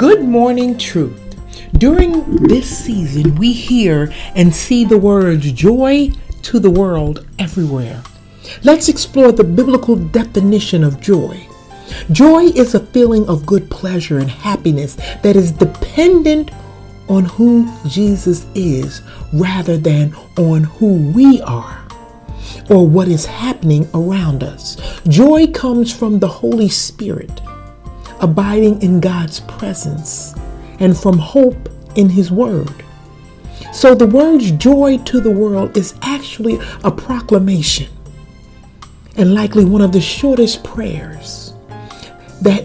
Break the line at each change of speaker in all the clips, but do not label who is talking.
Good morning, truth. During this season, we hear and see the words joy to the world everywhere. Let's explore the biblical definition of joy. Joy is a feeling of good pleasure and happiness that is dependent on who Jesus is rather than on who we are or what is happening around us. Joy comes from the Holy Spirit, abiding in God's presence, and from hope in His Word. So the words joy to the world is actually a proclamation and likely one of the shortest prayers that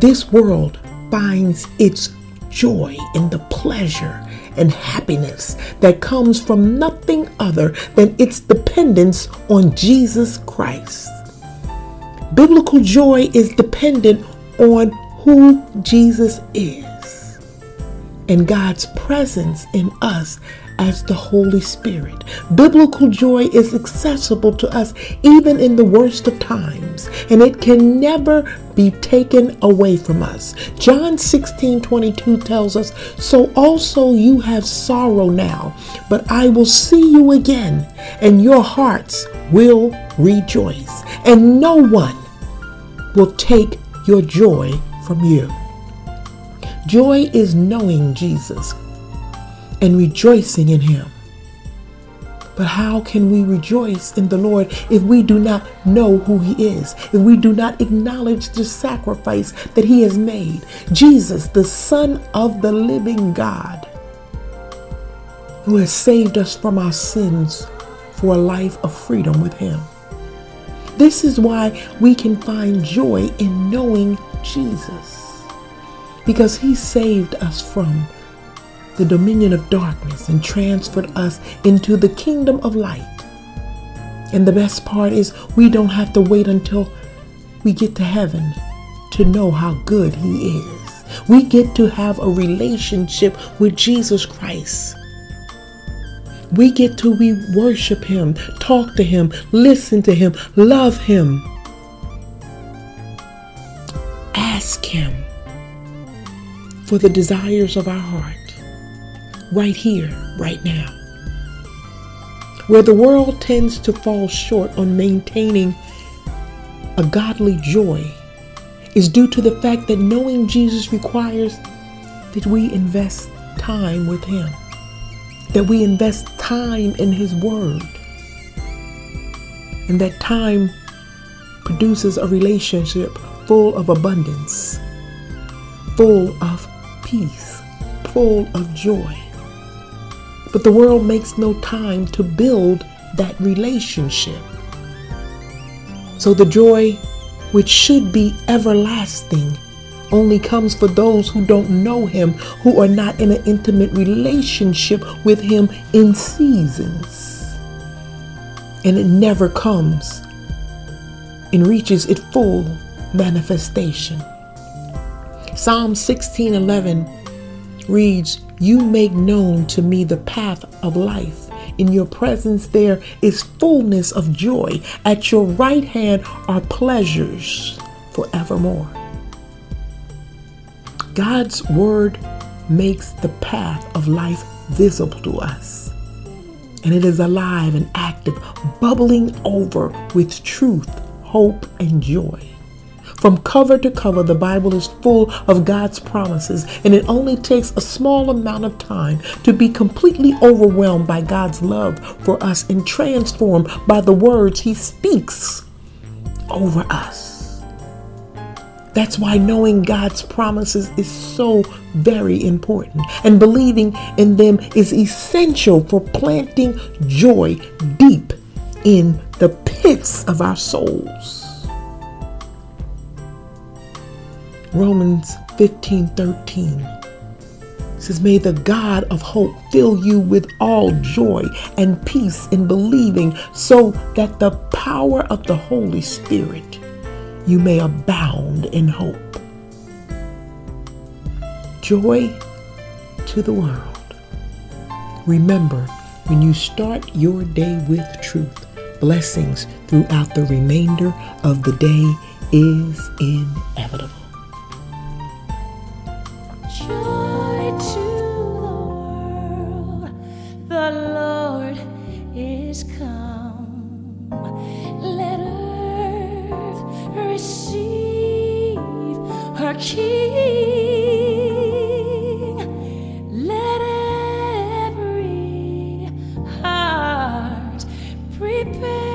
this world finds its joy in the pleasure and happiness that comes from nothing other than its dependence on Jesus Christ. Biblical joy is dependent on who Jesus is and God's presence in us as the Holy Spirit. Biblical joy is accessible to us even in the worst of times, and it can never be taken away from us. John 16 22 tells us, So also you have sorrow now, but I will see you again, and your hearts will rejoice, and no one will take your joy from you. Joy is knowing Jesus and rejoicing in Him. But how can we rejoice in the Lord if we do not know who He is, if we do not acknowledge the sacrifice that He has made? Jesus, the Son of the living God, who has saved us from our sins for a life of freedom with Him. This is why we can find joy in knowing Jesus, because He saved us from the dominion of darkness and transferred us into the kingdom of light. And the best part is, we don't have to wait until we get to heaven to know how good He is. We get to have a relationship with Jesus Christ. We get to we worship Him, talk to Him, listen to Him, love Him, ask Him for the desires of our heart right here, right now. Where the world tends to fall short on maintaining a godly joy is due to the fact that knowing Jesus requires that we invest time with Him, that we invest time in His Word, and that time produces a relationship full of abundance, full of peace, full of joy. But the world makes no time to build that relationship. So the joy, which should be everlasting, only comes for those who don't know Him, who are not in an intimate relationship with Him in seasons. And it never comes and reaches its full manifestation. Psalm 16:11 reads, You make known to me the path of life. In your presence there is fullness of joy. At your right hand are pleasures forevermore. God's word makes the path of life visible to us. And it is alive and active, bubbling over with truth, hope, and joy. From cover to cover, the Bible is full of God's promises, and it only takes a small amount of time to be completely overwhelmed by God's love for us and transformed by the words He speaks over us. That's why knowing God's promises is so very important, and believing in them is essential for planting joy deep in the pits of our souls. Romans 15 13 says, May the God of hope fill you with all joy and peace in believing, so that the power of the Holy Spirit you may abound in hope. Joy to the world. Remember, when you start your day with truth, blessings throughout the remainder of the day is inevitable.
prepare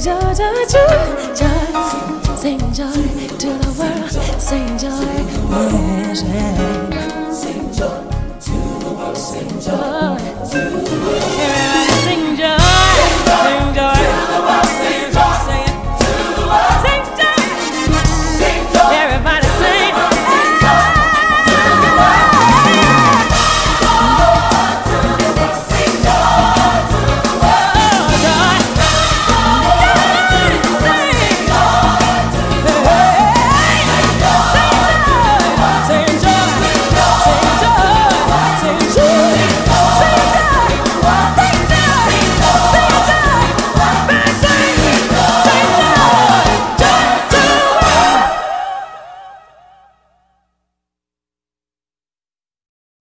joy, joy, joy, joy. Sing joy to the world. Sing joy, yeah.